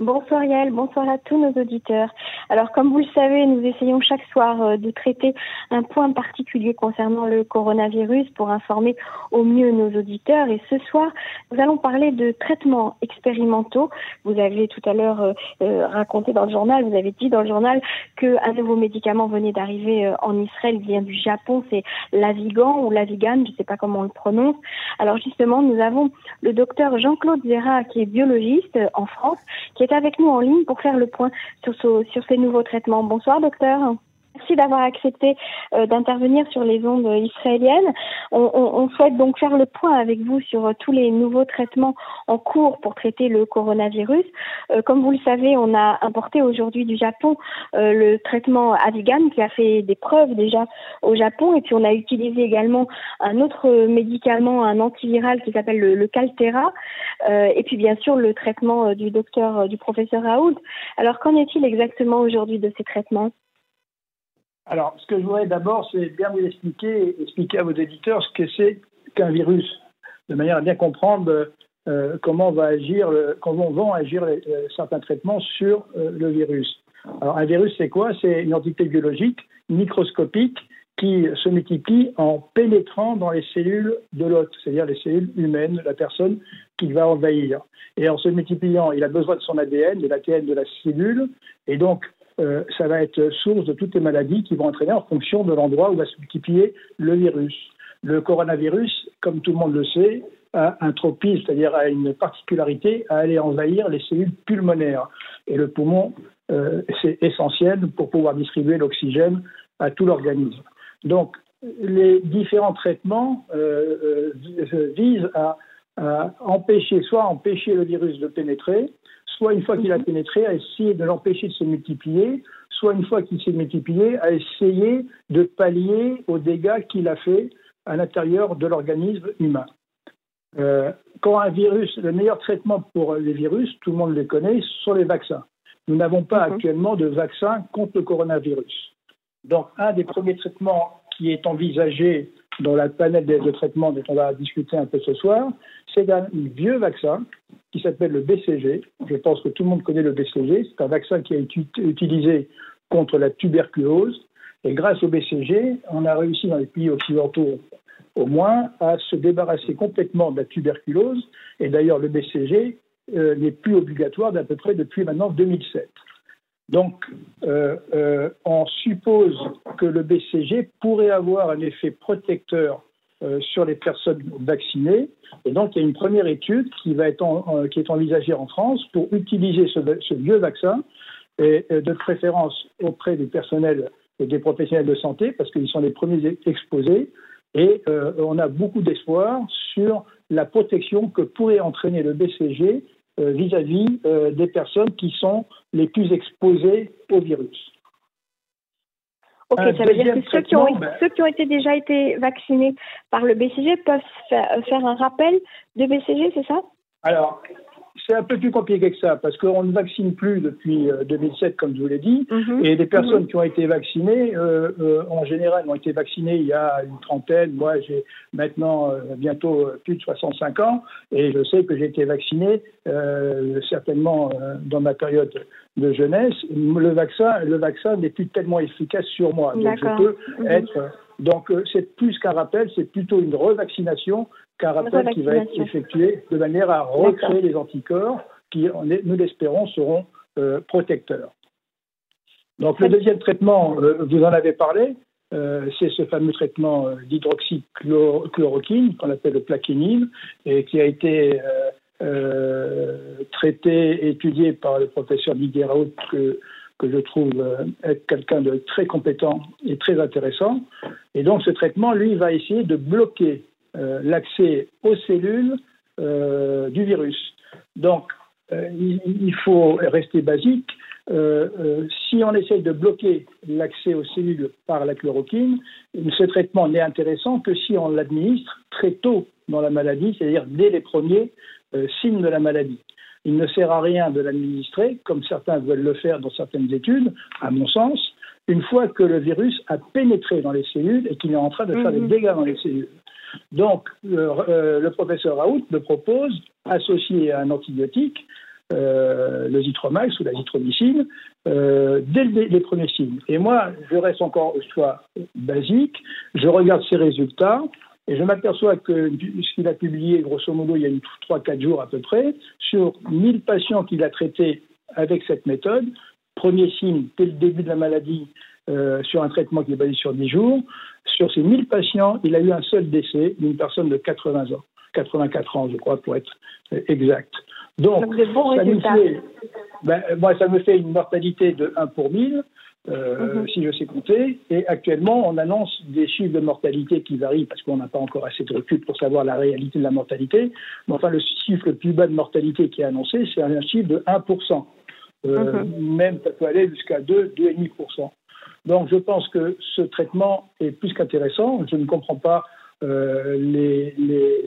Bonsoir Yael, bonsoir à tous nos auditeurs. Alors comme vous le savez, nous essayons chaque soir euh, de traiter un point particulier concernant le coronavirus pour informer au mieux nos auditeurs. Et ce soir, nous allons parler de traitements expérimentaux. Vous avez tout à l'heure euh, euh, raconté dans le journal, vous avez dit dans le journal qu'un nouveau médicament venait d'arriver en Israël, vient du Japon, c'est l'Avigan ou l'Avigan, je ne sais pas comment on le prononce. Alors justement, nous avons le docteur Jean-Claude Zera qui est biologiste en France, qui est avec nous en ligne pour faire le point sur, sur ces nouveaux traitements. Bonsoir, docteur. Merci d'avoir accepté euh, d'intervenir sur les ondes israéliennes. On, souhaite donc faire le point avec vous sur euh, tous les nouveaux traitements en cours pour traiter le coronavirus. Euh, comme vous le savez, on a importé aujourd'hui du Japon le traitement Avigan qui a fait des preuves déjà au Japon et puis on a utilisé également un autre médicament, un antiviral qui s'appelle le, le, Caltera et puis bien sûr le traitement du docteur, du professeur Raoult. Alors qu'en est-il exactement aujourd'hui de ces traitements? Alors, ce que je voudrais d'abord, c'est bien vous expliquer, expliquer à vos éditeurs ce que c'est qu'un virus, de manière à bien comprendre euh, comment, va agir, comment vont agir euh, certains traitements sur euh, le virus. Alors, un virus, c'est quoi? C'est une entité biologique microscopique qui se multiplie en pénétrant dans les cellules de l'hôte, c'est-à-dire les cellules humaines, la personne qui va envahir. Et en se multipliant, il a besoin de son ADN, de l'ADN de la cellule, et donc euh, ça va être source de toutes les maladies qui vont entraîner en fonction de l'endroit où va se multiplier le virus. Le coronavirus, comme tout le monde le sait, a un tropisme, c'est-à-dire a une particularité à aller envahir les cellules pulmonaires. Et le poumon, euh, c'est essentiel pour pouvoir distribuer l'oxygène à tout l'organisme. Donc, les différents traitements euh, visent à, à empêcher, soit empêcher le virus de pénétrer, soit une fois qu'il a pénétré, à essayer de l'empêcher de se multiplier, soit une fois qu'il s'est multiplié, à essayer de pallier aux dégâts qu'il a fait à l'intérieur de l'organisme humain. Euh, quand un virus, le meilleur traitement pour les virus, tout le monde le connaît, ce sont les vaccins. Nous n'avons pas mhm. actuellement de vaccin contre le coronavirus. Donc, un des premiers traitements qui est envisagé dans la panel de, traitements dont on va discuter un peu ce soir, c'est un vieux vaccin qui s'appelle le BCG. Je pense que tout le monde connaît le BCG. C'est un vaccin qui a été utilisé contre la tuberculose. Et grâce au BCG, on a réussi dans les pays occidentaux au moins à se débarrasser complètement de la tuberculose. Et d'ailleurs, le BCG euh, n'est plus obligatoire d'à peu près depuis maintenant 2007. Donc, euh, euh, on suppose que le BCG pourrait avoir un effet protecteur euh, sur les personnes vaccinées. Et donc, il y a une première étude qui, va être qui est envisagée en France pour utiliser ce, vieux vaccin, et, de préférence auprès des personnels et des professionnels de santé, parce qu'ils sont les premiers exposés. Et on a beaucoup d'espoir sur la protection que pourrait entraîner le BCG euh, vis-à-vis euh, des personnes qui sont les plus exposées au virus. Ok, ça veut dire que ceux qui, ont, ben ceux qui, ont, été déjà été vaccinés par le BCG peuvent faire un rappel de BCG, c'est ça? Alors, c'est un peu plus compliqué que ça, parce qu'on ne vaccine plus depuis 2007, euh, comme je vous l'ai dit, mhm. et les personnes mhm. qui ont été vaccinées, euh, euh, en général, ont été vaccinées il y a une trentaine. Moi, j'ai maintenant bientôt plus de 65 ans, et je sais que j'ai été vacciné certainement dans ma période de jeunesse. Le vaccin, le vaccin n'est plus tellement efficace sur moi, donc je peux mhm. être. Donc, c'est plus qu'un rappel, c'est plutôt une revaccination qu'un rappel qui va être effectué de manière à recréer les anticorps qui, nous l'espérons, seront euh, protecteurs. Donc le deuxième traitement, euh, vous en avez parlé, euh, c'est ce fameux traitement d'hydroxychloroquine qu'on appelle le plaquenil et qui a été traité, étudié par le professeur Didier Raoult que, je trouve être quelqu'un de très compétent et très intéressant. Et donc ce traitement, lui, va essayer de bloquer euh, l'accès aux cellules euh, du virus. Donc, euh, il, faut rester basique. si on essaye de bloquer l'accès aux cellules par la chloroquine, ce traitement n'est intéressant que si on l'administre très tôt dans la maladie, c'est-à-dire dès les premiers signes de la maladie. Il ne sert à rien de l'administrer, comme certains veulent le faire dans certaines études, à mon sens, une fois que le virus a pénétré dans les cellules et qu'il est en train de faire des mhm. dégâts dans les cellules. Donc, euh, le professeur Raoult me propose, associé à un antibiotique, euh, le zitromax ou la zitromycine euh, dès les premiers signes. Et moi, je reste encore au choix basique, je regarde ses résultats et je m'aperçois que ce qu'il a publié, grosso modo, il y a 3-4 jours à peu près, sur 1000 patients qu'il a traités avec cette méthode, premier signe dès le début de la maladie euh, sur un traitement qui est basé sur 10 jours, sur ces 1000 patients, il a eu un seul décès d'une personne de 80 ans, 84 ans, je crois, pour être exact. Donc, ça me fait, ben, moi, ça me fait une mortalité de 1 pour 1000, euh, mhm. si je sais compter. Et actuellement, on annonce des chiffres de mortalité qui varient parce qu'on n'a pas encore assez de recul pour savoir la réalité de la mortalité. Mais enfin, le chiffre le plus bas de mortalité qui est annoncé, c'est un chiffre de 1%. Euh, mhm. Même ça peut aller jusqu'à 2, 2,5%. Donc je pense que ce traitement est plus qu'intéressant. Je ne comprends pas euh, les,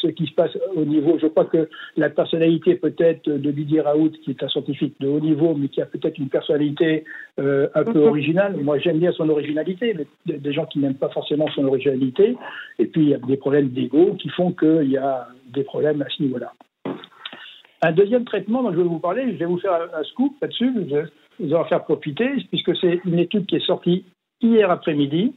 ce qui se passe au niveau. Je crois que la personnalité peut-être de Didier Raoult, qui est un scientifique de haut niveau, mais qui a peut-être une personnalité euh, un peu mhm. originale. Moi, j'aime bien son originalité, mais des gens qui n'aiment pas forcément son originalité. Et puis, il y a des problèmes d'ego qui font qu'il y a des problèmes à ce niveau-là. Un deuxième traitement dont je vais vous parler, je vais vous faire un, scoop là-dessus, vous en faire profiter, puisque c'est une étude qui est sortie hier après-midi,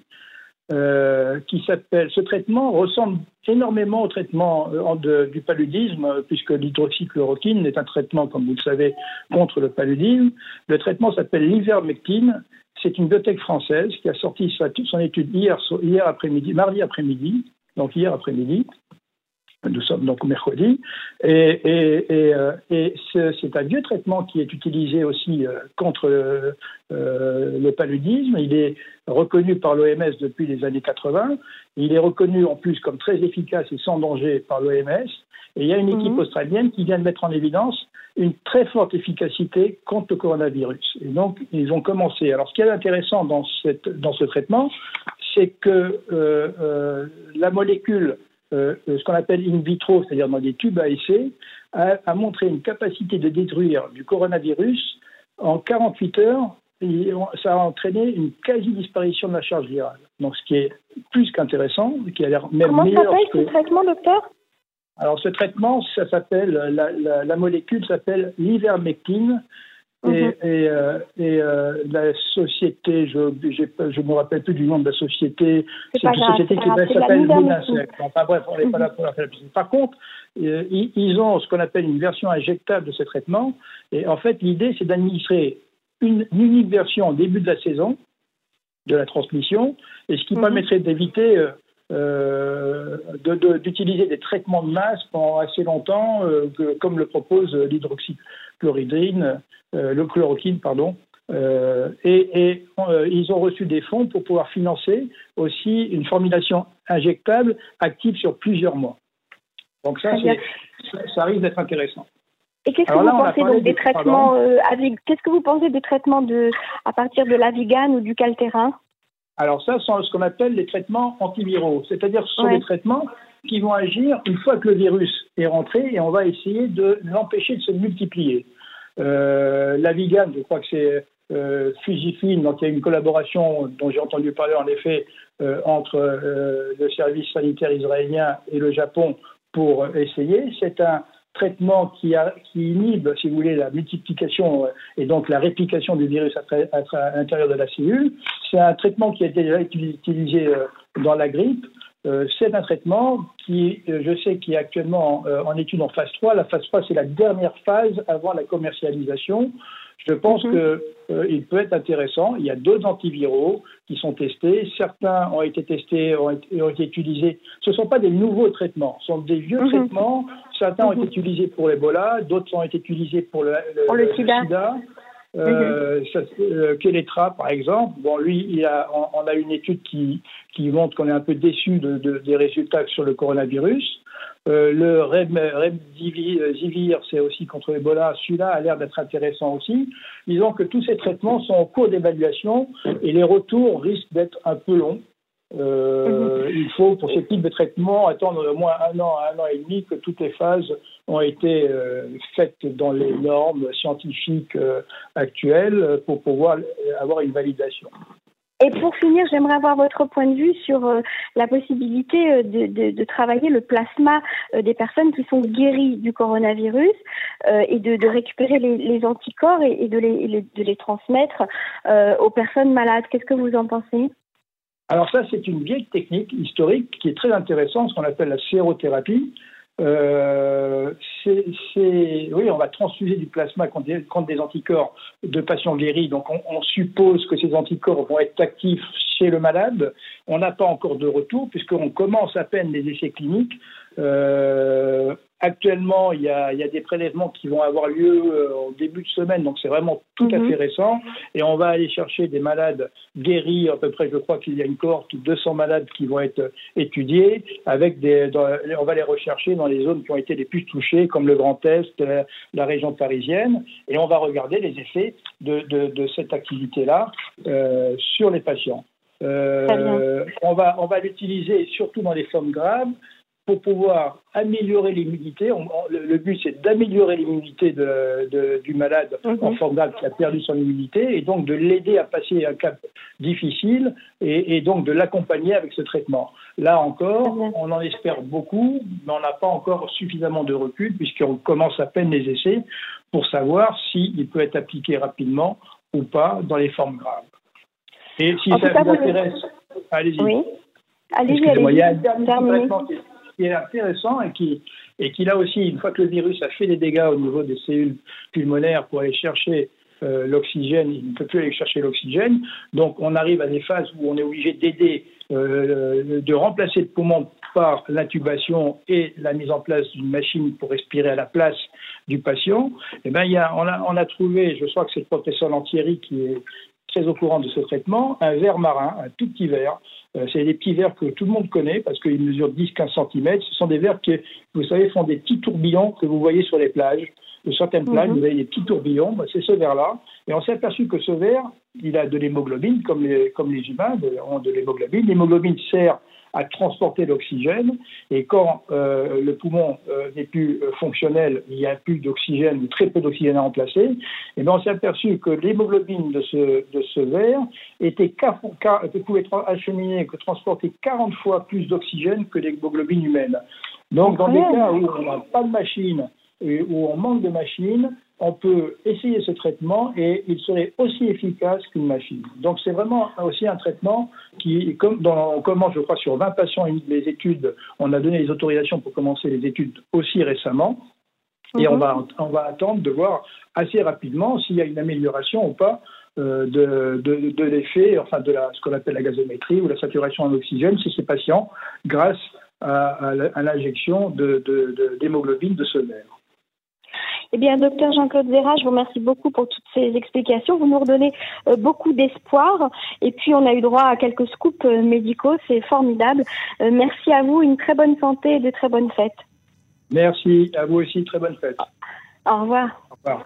euh, qui s'appelle. Ce traitement ressemble énormément au traitement euh, du paludisme, puisque l'hydroxychloroquine est un traitement, comme vous le savez, contre le paludisme. Le traitement s'appelle l'ivermectine. C'est une biotech française qui a sorti son étude hier après-midi, mardi après-midi, donc hier après-midi. Nous sommes donc mercredi. Et, euh, c'est un vieux traitement qui est utilisé aussi euh, contre euh, le paludisme. Il est reconnu par l'OMS depuis les années 80. Il est reconnu en plus comme très efficace et sans danger par l'OMS. Et il y a une équipe mhm. australienne qui vient de mettre en évidence une très forte efficacité contre le coronavirus. Et donc, ils ont commencé. Alors, ce qui est intéressant dans, cette, dans ce traitement, c'est que la molécule euh, ce qu'on appelle in vitro, c'est-à-dire dans des tubes à essai, a, montré une capacité de détruire du coronavirus en 48 heures. Et ça a entraîné une quasi-disparition de la charge virale. Donc, ce qui est plus qu'intéressant, qui a l'air même Comment meilleur. Comment s'appelle ce traitement, docteur? Alors, ce traitement, ça s'appelle, la, la molécule s'appelle l'ivermectine. Et, mhm. et, euh, et euh, la société, je ne me rappelle plus du nom de la société, c'est une société qui s'appelle Lunasec. Enfin bref, on n'est pas là pour la faire Par contre, euh, ils ont ce qu'on appelle une version injectable de ce traitement. Et en fait, l'idée, c'est d'administrer une, unique version au début de la saison de la transmission, et ce qui mhm. permettrait d'éviter euh, d'utiliser des traitements de masse pendant assez longtemps, euh, comme le propose l'hydroxychloroquine, euh, le chloroquine, pardon. et, ils ont reçu des fonds pour pouvoir financer aussi une formulation injectable active sur plusieurs mois. Donc ça, ça, risque d'être intéressant. Et qu'est-ce que vous pensez des traitements Qu'est-ce que vous pensez des traitements de à partir de l'Avigan ou du Calterin? Alors ça, sont ce qu'on appelle les traitements antiviraux, c'est-à-dire ce sont des traitements qui vont agir une fois que le virus est rentré et on va essayer de l'empêcher de se multiplier. Euh, la Vigan, je crois que c'est euh, Fujifilm, donc il y a une collaboration dont j'ai entendu parler en effet euh, entre euh, le service sanitaire israélien et le Japon pour essayer. C'est un traitement qui, a, qui, inhibe, si vous voulez, la multiplication euh, et donc la réplication du virus à, l'intérieur de la cellule. C'est un traitement qui a été utilisé euh, dans la grippe. Euh, c'est un traitement qui, je sais, qui est actuellement en, en étude en phase 3. La phase 3, c'est la dernière phase avant la commercialisation. Je pense mhm. qu'il euh, peut être intéressant. Il y a d'autres antiviraux qui sont testés. Certains ont été testés, ont été, ont été utilisés. Ce ne sont pas des nouveaux traitements, ce sont des vieux mhm. traitements. Certains ont été mhm. utilisés pour l'Ebola, d'autres ont été utilisés pour le, le, sida. Euh, euh, Keletra, par exemple, bon, lui, il a, on, a une étude qui, qui montre qu'on est un peu déçu de, de, des résultats sur le coronavirus. Euh, le Remdesivir, c'est aussi contre l'Ebola. Celui-là a l'air d'être intéressant aussi. Disons que tous ces traitements sont en cours d'évaluation et les retours risquent d'être un peu longs. Euh, mhm. Il faut, pour ce type de traitement, attendre au moins un an, un an et demi que toutes les phases ont été euh, faites dans les normes scientifiques actuelles pour pouvoir avoir une validation. Et pour finir, j'aimerais avoir votre point de vue sur euh, la possibilité euh, de, de, travailler le plasma euh, des personnes qui sont guéries du coronavirus et de, de, récupérer les, anticorps et, et les, de, les, transmettre aux personnes malades. Qu'est-ce que vous en pensez? Alors ça, c'est une vieille technique historique qui est très intéressante, ce qu'on appelle la sérothérapie. Euh, c'est, oui, on va transfuser du plasma contre des, anticorps de patients guéris. Donc, on, suppose que ces anticorps vont être actifs chez le malade. On n'a pas encore de retour puisqu'on commence à peine les essais cliniques. Euh, Actuellement, il y, a, des prélèvements qui vont avoir lieu euh, au début de semaine, donc c'est vraiment tout à mhm. fait récent. Et on va aller chercher des malades guéris, à peu près, je crois qu'il y a une cohorte de 200 malades qui vont être étudiés, avec des, on va les rechercher dans les zones qui ont été les plus touchées, comme le Grand Est, la, région parisienne, et on va regarder les effets de, cette activité-là euh, sur les patients. Euh, on va, on va l'utiliser surtout dans les formes graves pour pouvoir améliorer l'immunité. Le, but, c'est d'améliorer l'immunité du malade mhm. en forme grave qui a perdu son immunité et donc de l'aider à passer un cap difficile et, donc de l'accompagner avec ce traitement. Là encore, on en espère beaucoup, mais on n'a pas encore suffisamment de recul puisqu'on commence à peine les essais pour savoir s'il peut être appliqué rapidement ou pas dans les formes graves. Et si ça vous intéresse, allez-y. Oui. Allez-y, allez-y qui est intéressant et qui, et qui là aussi, une fois que le virus a fait des dégâts au niveau des cellules pulmonaires pour aller chercher euh, l'oxygène, il ne peut plus aller chercher l'oxygène. Donc on arrive à des phases où on est obligé d'aider, euh, de remplacer le poumon par l'intubation et la mise en place d'une machine pour respirer à la place du patient. Eh ben, il y a, on, a, on a trouvé, je crois que c'est le professeur Lantieri qui est très au courant de ce traitement, un verre marin, un tout petit verre. Euh, c'est des petits verres que tout le monde connaît parce qu'ils mesurent 10-15 cm. Ce sont des verres qui, vous savez, font des petits tourbillons que vous voyez sur les plages. Sur certaines plages, mhm. vous avez des petits tourbillons. Bah, c'est ce verre-là. Et on s'est aperçu que ce verre, il a de l'hémoglobine, comme les, comme les humains ont de l'hémoglobine. L'hémoglobine sert à transporter l'oxygène. Et quand euh, le poumon euh, n'est plus euh, fonctionnel, il n'y a plus d'oxygène, très peu d'oxygène à remplacer, et eh bien on s'est aperçu que l'hémoglobine de ce, de ce verre était pouvait acheminer, que transporter 40 fois plus d'oxygène que l'hémoglobine humaine. Donc dans des cas où on n'a pas de machine et où on manque de machine, on peut essayer ce traitement et il serait aussi efficace qu'une machine. Donc c'est vraiment aussi un traitement qui, comme dans, on commence, je crois, sur 20 patients les études, on a donné les autorisations pour commencer les études aussi récemment. Et on, mhm. va, on va attendre de voir assez rapidement s'il y a une amélioration ou pas euh, de, de, l'effet, enfin de la, ce qu'on appelle la gazométrie ou la saturation en oxygène chez ces patients grâce à, à l'injection d'hémoglobine de, ce nerf. Eh bien, docteur Jean-Claude Vera, je vous remercie beaucoup pour toutes ces explications. Vous nous redonnez euh, beaucoup d'espoir. Et puis, on a eu droit à quelques scoops euh, médicaux. C'est formidable. Euh, merci à vous. Une très bonne santé et de très bonnes fêtes. Merci. À vous aussi. Très bonne fête. Au revoir. Au revoir.